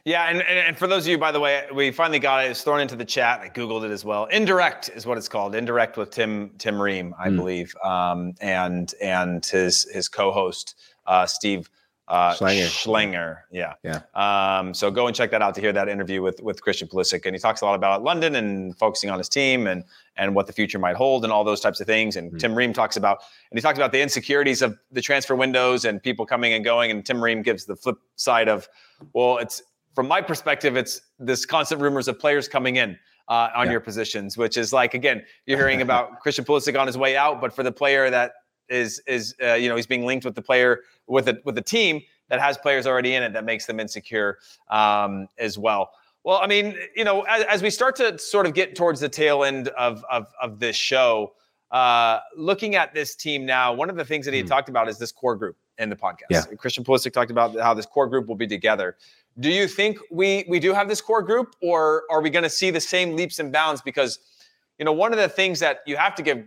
Yeah, and, and for those of you, by the way, we finally got it. It's thrown into the chat. I googled it as well. Indirect is what it's called. Indirect with Tim Tim Ream, I mm. believe, um, and and his his co-host uh, Steve uh. Schlanger. Yeah. Yeah. Um, so go and check that out to hear that interview with with Christian Pulisic, and he talks a lot about London and focusing on his team and and what the future might hold and all those types of things. And mm. Tim Ream talks about and he talks about the insecurities of the transfer windows and people coming and going. And Tim Ream gives the flip side of, well, it's from my perspective, it's this constant rumors of players coming in uh, on yeah. your positions, which is like again, you're hearing about Christian Pulisic on his way out, but for the player that is is uh, you know he's being linked with the player with a with a team that has players already in it that makes them insecure um, as well. Well, I mean, you know, as, as, we start to sort of get towards the tail end of of, of this show, uh, looking at this team now, one of the things that he mm. talked about is this core group in the podcast. Yeah. Christian Pulisic talked about how this core group will be together. Do you think we we do have this core group, or are we going to see the same leaps and bounds? Because you know, one of the things that you have to give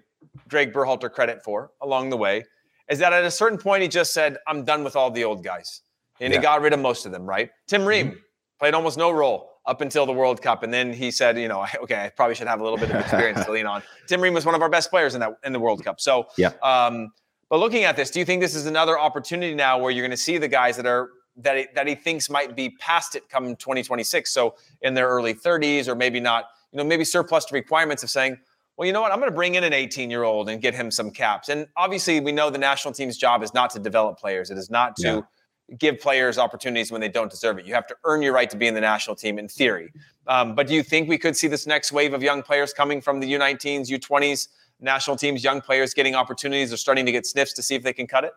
Greg Berhalter credit for along the way is that at a certain point he just said, "I'm done with all the old guys," and yeah. he got rid of most of them. Right? Tim Ream mm-hmm. played almost no role up until the World Cup, and then he said, "You know, okay, I probably should have a little bit of experience to lean on." Tim Ream was one of our best players in that in the World Cup. So, yeah. Um, but looking at this, do you think this is another opportunity now where you're going to see the guys that are that he, that he thinks might be past it come 2026. So in their early 30s, or maybe not, you know, maybe surplus to requirements of saying, well, you know what? I'm going to bring in an 18 year old and get him some caps. And obviously, we know the national team's job is not to develop players. It is not to yeah. give players opportunities when they don't deserve it. You have to earn your right to be in the national team in theory. Um, but do you think we could see this next wave of young players coming from the U19s, U20s, national teams, young players getting opportunities or starting to get sniffs to see if they can cut it?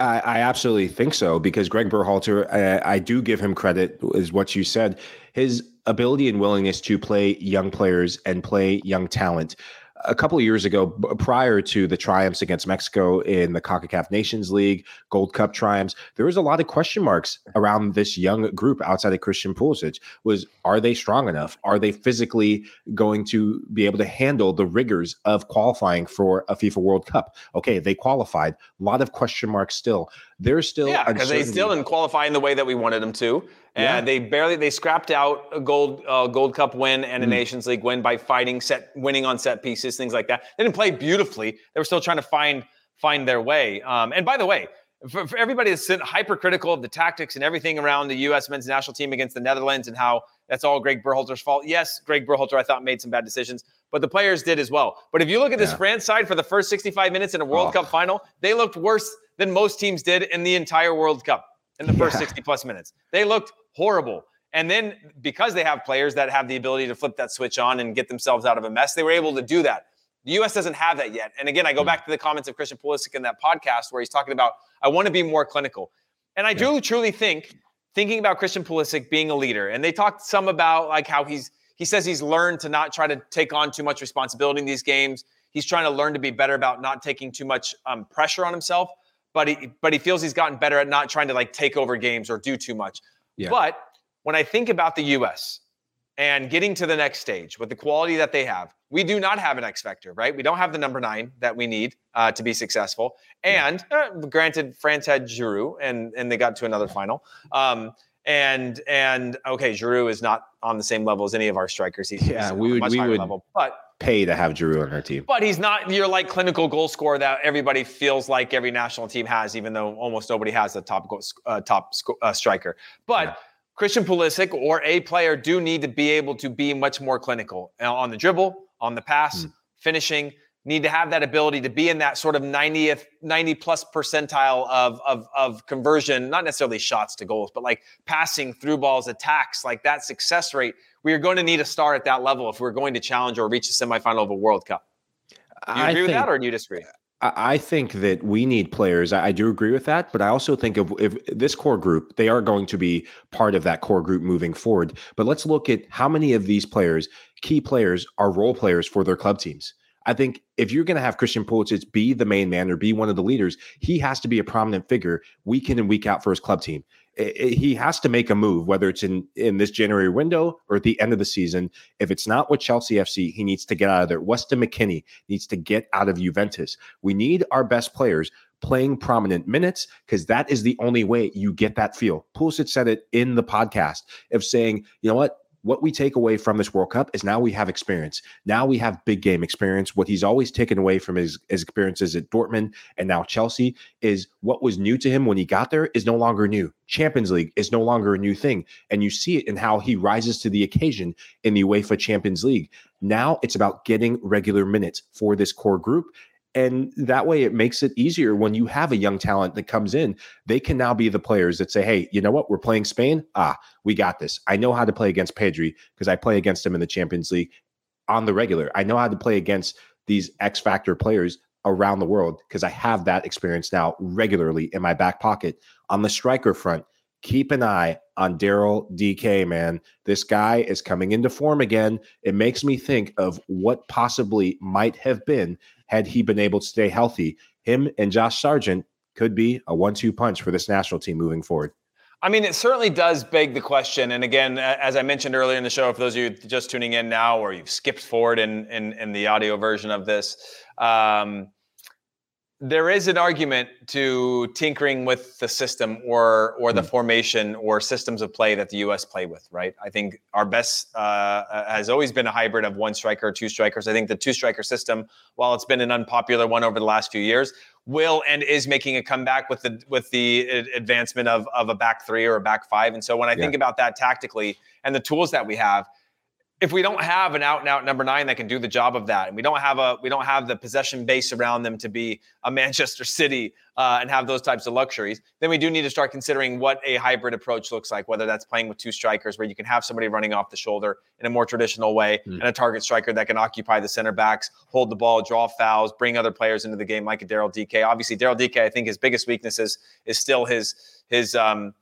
I, I absolutely think so because Greg Berhalter, I, I do give him credit, is what you said. His ability and willingness to play young players and play young talent a couple of years ago, prior to the triumphs against Mexico in the CONCACAF Nations League, Gold Cup triumphs, there was a lot of question marks around this young group outside of Christian Pulisic. Was are they strong enough? Are they physically going to be able to handle the rigors of qualifying for a FIFA World Cup? Okay, they qualified. A lot of question marks still. There's still yeah, because they still didn't qualify in the way that we wanted them to. And yeah. they barely they scrapped out a gold uh, Gold Cup win and a mm. Nations League win by fighting set winning on set pieces, things like that. They didn't play beautifully. They were still trying to find find their way. Um, and by the way, for, for everybody that's hypercritical of the tactics and everything around the U.S. men's national team against the Netherlands and how that's all Greg Berhalter's fault. Yes, Greg Berhalter, I thought made some bad decisions, but the players did as well. But if you look at this yeah. France side for the first 65 minutes in a World oh. Cup final, they looked worse than most teams did in the entire World Cup in the first yeah. 60 plus minutes. They looked horrible. And then because they have players that have the ability to flip that switch on and get themselves out of a mess, they were able to do that. The U.S. doesn't have that yet. And again, I go hmm. back to the comments of Christian Pulisic in that podcast where he's talking about, I want to be more clinical. And I do truly think, thinking about Christian Pulisic being a leader, and they talked some about like how he's, he says he's learned to not try to take on too much responsibility in these games. He's trying to learn to be better about not taking too much um, pressure on himself. But he, but he feels he's gotten better at not trying to like take over games or do too much. Yeah. But when I think about the US and getting to the next stage with the quality that they have, we do not have an X factor, right? We don't have the number nine that we need uh, to be successful. And uh, granted, France had Giroud, and and they got to another final. Um, and and okay, Giroud is not on the same level as any of our strikers. He's, yeah, we would we would level, but pay to have Giroud on our team. But he's not your like clinical goal scorer that everybody feels like every national team has, even though almost nobody has a top goal, uh, top uh, striker. But yeah. Christian Pulisic or a player do need to be able to be much more clinical uh, on the dribble, on the pass, mm. finishing. Need to have that ability to be in that sort of 90th, 90 plus percentile of, of, of conversion, not necessarily shots to goals, but like passing through balls, attacks, like that success rate. We are going to need a star at that level if we're going to challenge or reach the semifinal of a World Cup. Do you agree think, with that or do you disagree? I think that we need players. I do agree with that, but I also think of if this core group, they are going to be part of that core group moving forward. But let's look at how many of these players, key players, are role players for their club teams. I think if you're going to have Christian Pulisic be the main man or be one of the leaders, he has to be a prominent figure week in and week out for his club team he has to make a move, whether it's in in this January window or at the end of the season. If it's not with Chelsea FC, he needs to get out of there. Weston McKennie needs to get out of Juventus. We need our best players playing prominent minutes because that is the only way you get that feel. Pulisic said it in the podcast of saying, you know what, what we take away from this World Cup is now we have experience. Now we have big game experience. What he's always taken away from his, his experiences at Dortmund and now Chelsea is what was new to him when he got there is no longer new. Champions League is no longer a new thing. And you see it in how he rises to the occasion in the UEFA Champions League. Now it's about getting regular minutes for this core group. And that way it makes it easier when you have a young talent that comes in. They can now be the players that say, hey, you know what? We're playing Spain. Ah, we got this. I know how to play against Pedri because I play against him in the Champions League on the regular. I know how to play against these X Factor players around the world because I have that experience now regularly in my back pocket. On the striker front, keep an eye on Daryl Dike man. This guy is coming into form again. It makes me think of what possibly might have been had he been able to stay healthy. Him and Josh Sargent could be a one two punch for this national team moving forward. I mean, it certainly does beg the question. And again, as I mentioned earlier in the show, for those of you just tuning in now or you've skipped forward in, in, in the audio version of this, um, there is an argument to tinkering with the system or or the mm. formation or systems of play that the U.S. play with. Right. I think our best uh, has always been a hybrid of one striker, two strikers. I think the two striker system, while it's been an unpopular one over the last few years, will and is making a comeback with the with the advancement of of a back three or a back five. And so when I yeah. think about that tactically and the tools that we have if we don't have an out and out number nine that can do the job of that, and we don't have a we don't have the possession base around them to be a Manchester City uh, and have those types of luxuries, then we do need to start considering what a hybrid approach looks like. Whether that's playing with two strikers, where you can have somebody running off the shoulder in a more traditional way, mm. and a target striker that can occupy the center backs, hold the ball, draw fouls, bring other players into the game, like a Daryl Dike. Obviously, Daryl Dike, I think his biggest weakness is is still his his um,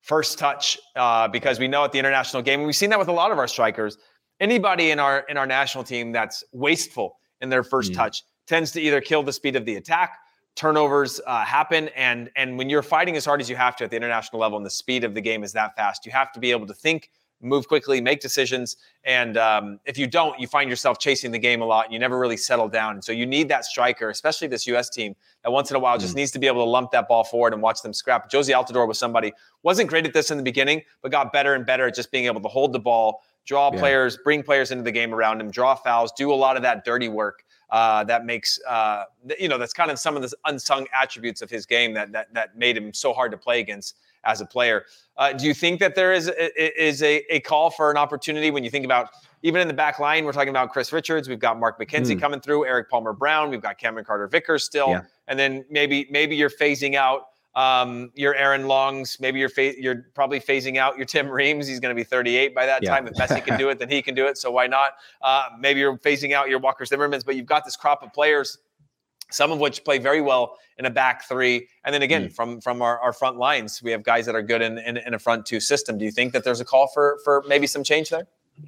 first touch uh, because we know at the international game, and we've seen that with a lot of our strikers anybody in our in our national team that's wasteful in their first mm. touch tends to either kill the speed of the attack turnovers uh, happen and and when you're fighting as hard as you have to at the international level and the speed of the game is that fast you have to be able to think move quickly make decisions and um, if you don't you find yourself chasing the game a lot and you never really settle down and so you need that striker especially this us team that once in a while just mm. needs to be able to lump that ball forward and watch them scrap Jozy Altidore was somebody wasn't great at this in the beginning but got better and better at just being able to hold the ball draw yeah. players, bring players into the game around him, draw fouls, do a lot of that dirty work. Uh, that makes uh, you know that's kind of some of the unsung attributes of his game that that that made him so hard to play against as a player. Uh, do you think that there is is a, a call for an opportunity when you think about even in the back line? We're talking about Chris Richards, we've got Mark McKenzie mm. coming through, Erik Palmer Brown, we've got Cameron Carter Vickers still, yeah. and then maybe maybe you're phasing out um, your Aaron Longs, maybe you're fa- you're probably phasing out your Tim Reams. He's going to be 38 by that yeah. time. If Messi can do it, then he can do it. So why not? Uh, maybe you're phasing out your Walker Zimmermans, but you've got this crop of players, some of which play very well in a back three. And then again, mm. from from our, our front lines, we have guys that are good in, in, in a front two system. Do you think that there's a call for for maybe some change there?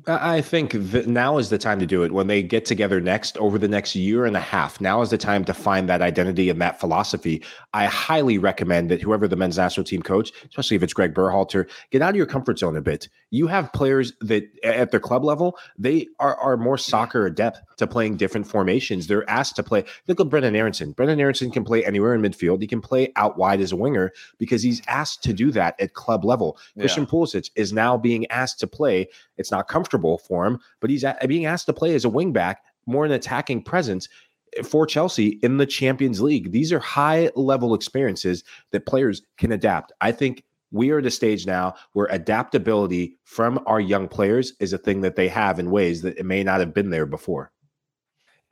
I think that now is the time to do it. When they get together next over the next year and a half, now is the time to find that identity and that philosophy. I highly recommend that whoever the men's national team coach, especially if it's Greg Berhalter, get out of your comfort zone a bit. You have players that at their club level, they are, are more soccer adept to playing different formations. They're asked to play. Look at Brenden Aaronson. Brenden Aaronson can play anywhere in midfield. He can play out wide as a winger because he's asked to do that at club level. Yeah. Christian Pulisic is now being asked to play. It's not comfortable for him, but he's being asked to play as a wingback, more an attacking presence eh, for Chelsea in the Champions League. These are high level experiences that players can adapt. I think we are at a stage now where adaptability from our young players is a thing that they have in ways that it may not have been there before.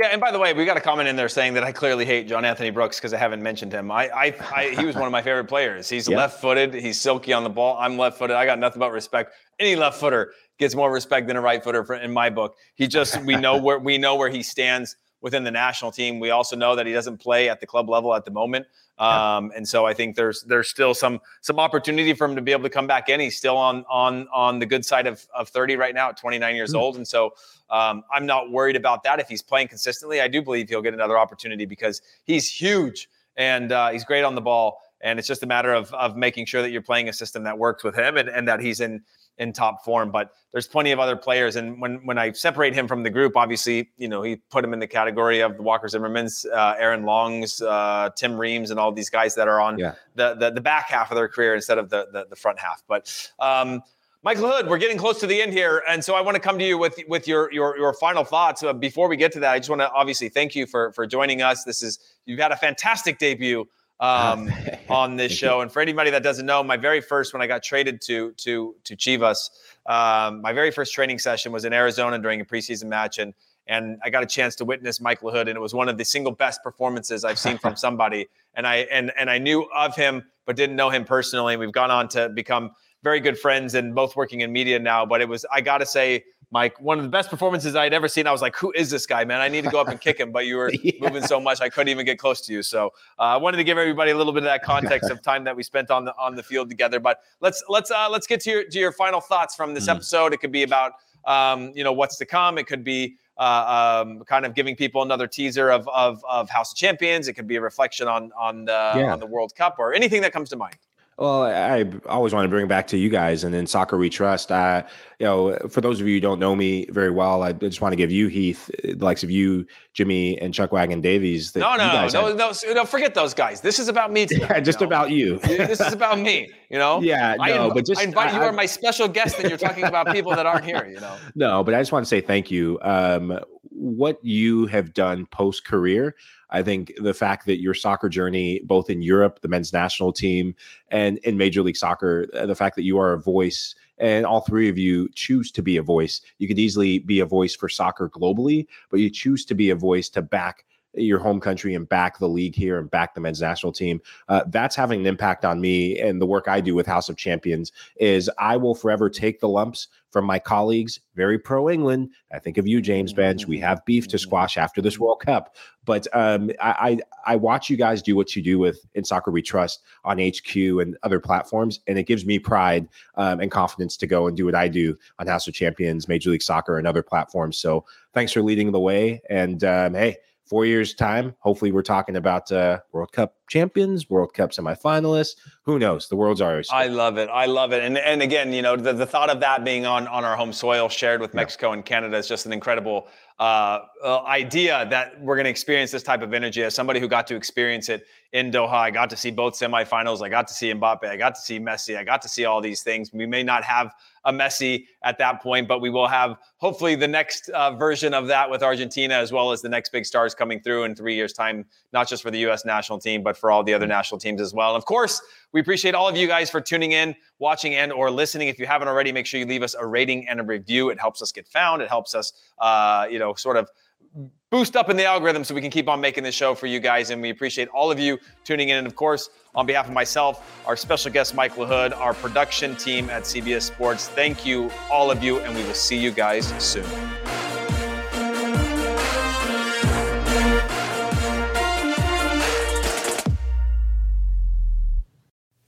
Yeah, and by the way, we got a comment in there saying that I clearly hate John Anthony Brooks because I haven't mentioned him. I, I, I, he was one of my favorite players. He's yeah. left-footed. He's silky on the ball. I'm left-footed. I got nothing but respect. Any left footer gets more respect than a right footer in my book. He just we know where we know where he stands within the national team. We also know that he doesn't play at the club level at the moment. Um, and so I think there's there's still some some opportunity for him to be able to come back in. He's still on on on the good side of, of 30 right now at 29 years mm-hmm. old. And so um, I'm not worried about that. If he's playing consistently, I do believe he'll get another opportunity because he's huge and uh, he's great on the ball. And it's just a matter of of making sure that you're playing a system that works with him and, and that he's in in top form. But there's plenty of other players, and when when I separate him from the group, obviously, you know, he put him in the category of the Walker Zimmermans, uh, Aaron Longs, uh, Tim Reams, and all these guys that are on yeah. the, the, the back half of their career instead of the the, the front half. But um, Mike Lahoud, we're getting close to the end here, and so I want to come to you with with your your your final thoughts. Uh, before we get to that, I just want to obviously thank you for for joining us. This is you've had a fantastic debut um, on this show. And for anybody that doesn't know, my very first when I got traded to to to Chivas, um, my very first training session was in Arizona during a preseason match, and and I got a chance to witness Mike Lahoud, and it was one of the single best performances I've seen from somebody. And I and and I knew of him, but didn't know him personally. And we've gone on to become very good friends and both working in media now. But it was I got to say Mike, one of the best performances I had ever seen. I was like, who is this guy, man? I need to go up and kick him. But you were yeah. moving so much, I couldn't even get close to you. So uh, I wanted to give everybody a little bit of that context of time that we spent on the on the field together. But let's let's uh, let's get to your to your final thoughts from this mm. episode. It could be about um, you know what's to come. It could be uh, um, kind of giving people another teaser of, of, of House of Champions. It could be a reflection on on the yeah. on the World Cup or anything that comes to mind. Well, I always want to bring back to you guys, and then Soccer We Trust. I, you know, for those of you who don't know me very well, I just want to give you Heath, the likes of you, Jimmy, and Chuck Wagon Davies. No, no, no, no, no, forget those guys. This is about me. Today, yeah, just you know? about you. this is about me. You know. Yeah, I no, inv- but just I invite I, you are my special guest, and you're talking about people that aren't here. You know. No, but I just want to say thank you. Um, what you have done post career I think the fact that your soccer journey, both in Europe, the men's national team, and in Major League Soccer, uh, the fact that you are a voice and all three of you choose to be a voice. You could easily be a voice for soccer globally, but you choose to be a voice to back your home country and back the league here and back the men's national team. Uh, that's having an impact on me and the work I do with House of Champions is I will forever take the lumps from my colleagues, very pro England. I think of you, James Benge. We have beef to squash after this World Cup, but um, I, I, I watch you guys do what you do with in soccer we trust on HQ and other platforms, and it gives me pride um, and confidence to go and do what I do on House of Champions, Major League Soccer, and other platforms. So thanks for leading the way, and um, hey four years time hopefully we're talking about uh, world cup champions world cup semifinalists who knows the world's ours i love it i love it and and again you know the, the thought of that being on on our home soil shared with mexico yeah. and canada is just an incredible uh, uh, idea that we're going to experience this type of energy as somebody who got to experience it in Doha. I got to see both semifinals. I got to see Mbappe. I got to see Messi. I got to see all these things. We may not have a Messi at that point, but we will have hopefully the next uh, version of that with Argentina, as well as the next big stars coming through in three years' time, not just for the U.S. national team, but for all the other national teams as well. And of course, we appreciate all of you guys for tuning in, watching, and or listening. If you haven't already, make sure you leave us a rating and a review. It helps us get found. It helps us, uh, you know, sort of boost up in the algorithm so we can keep on making this show for you guys. And we appreciate all of you tuning in. And of course, on behalf of myself, our special guest, Mike Lahoud, our production team at CBS Sports, thank you, all of you, and we will see you guys soon.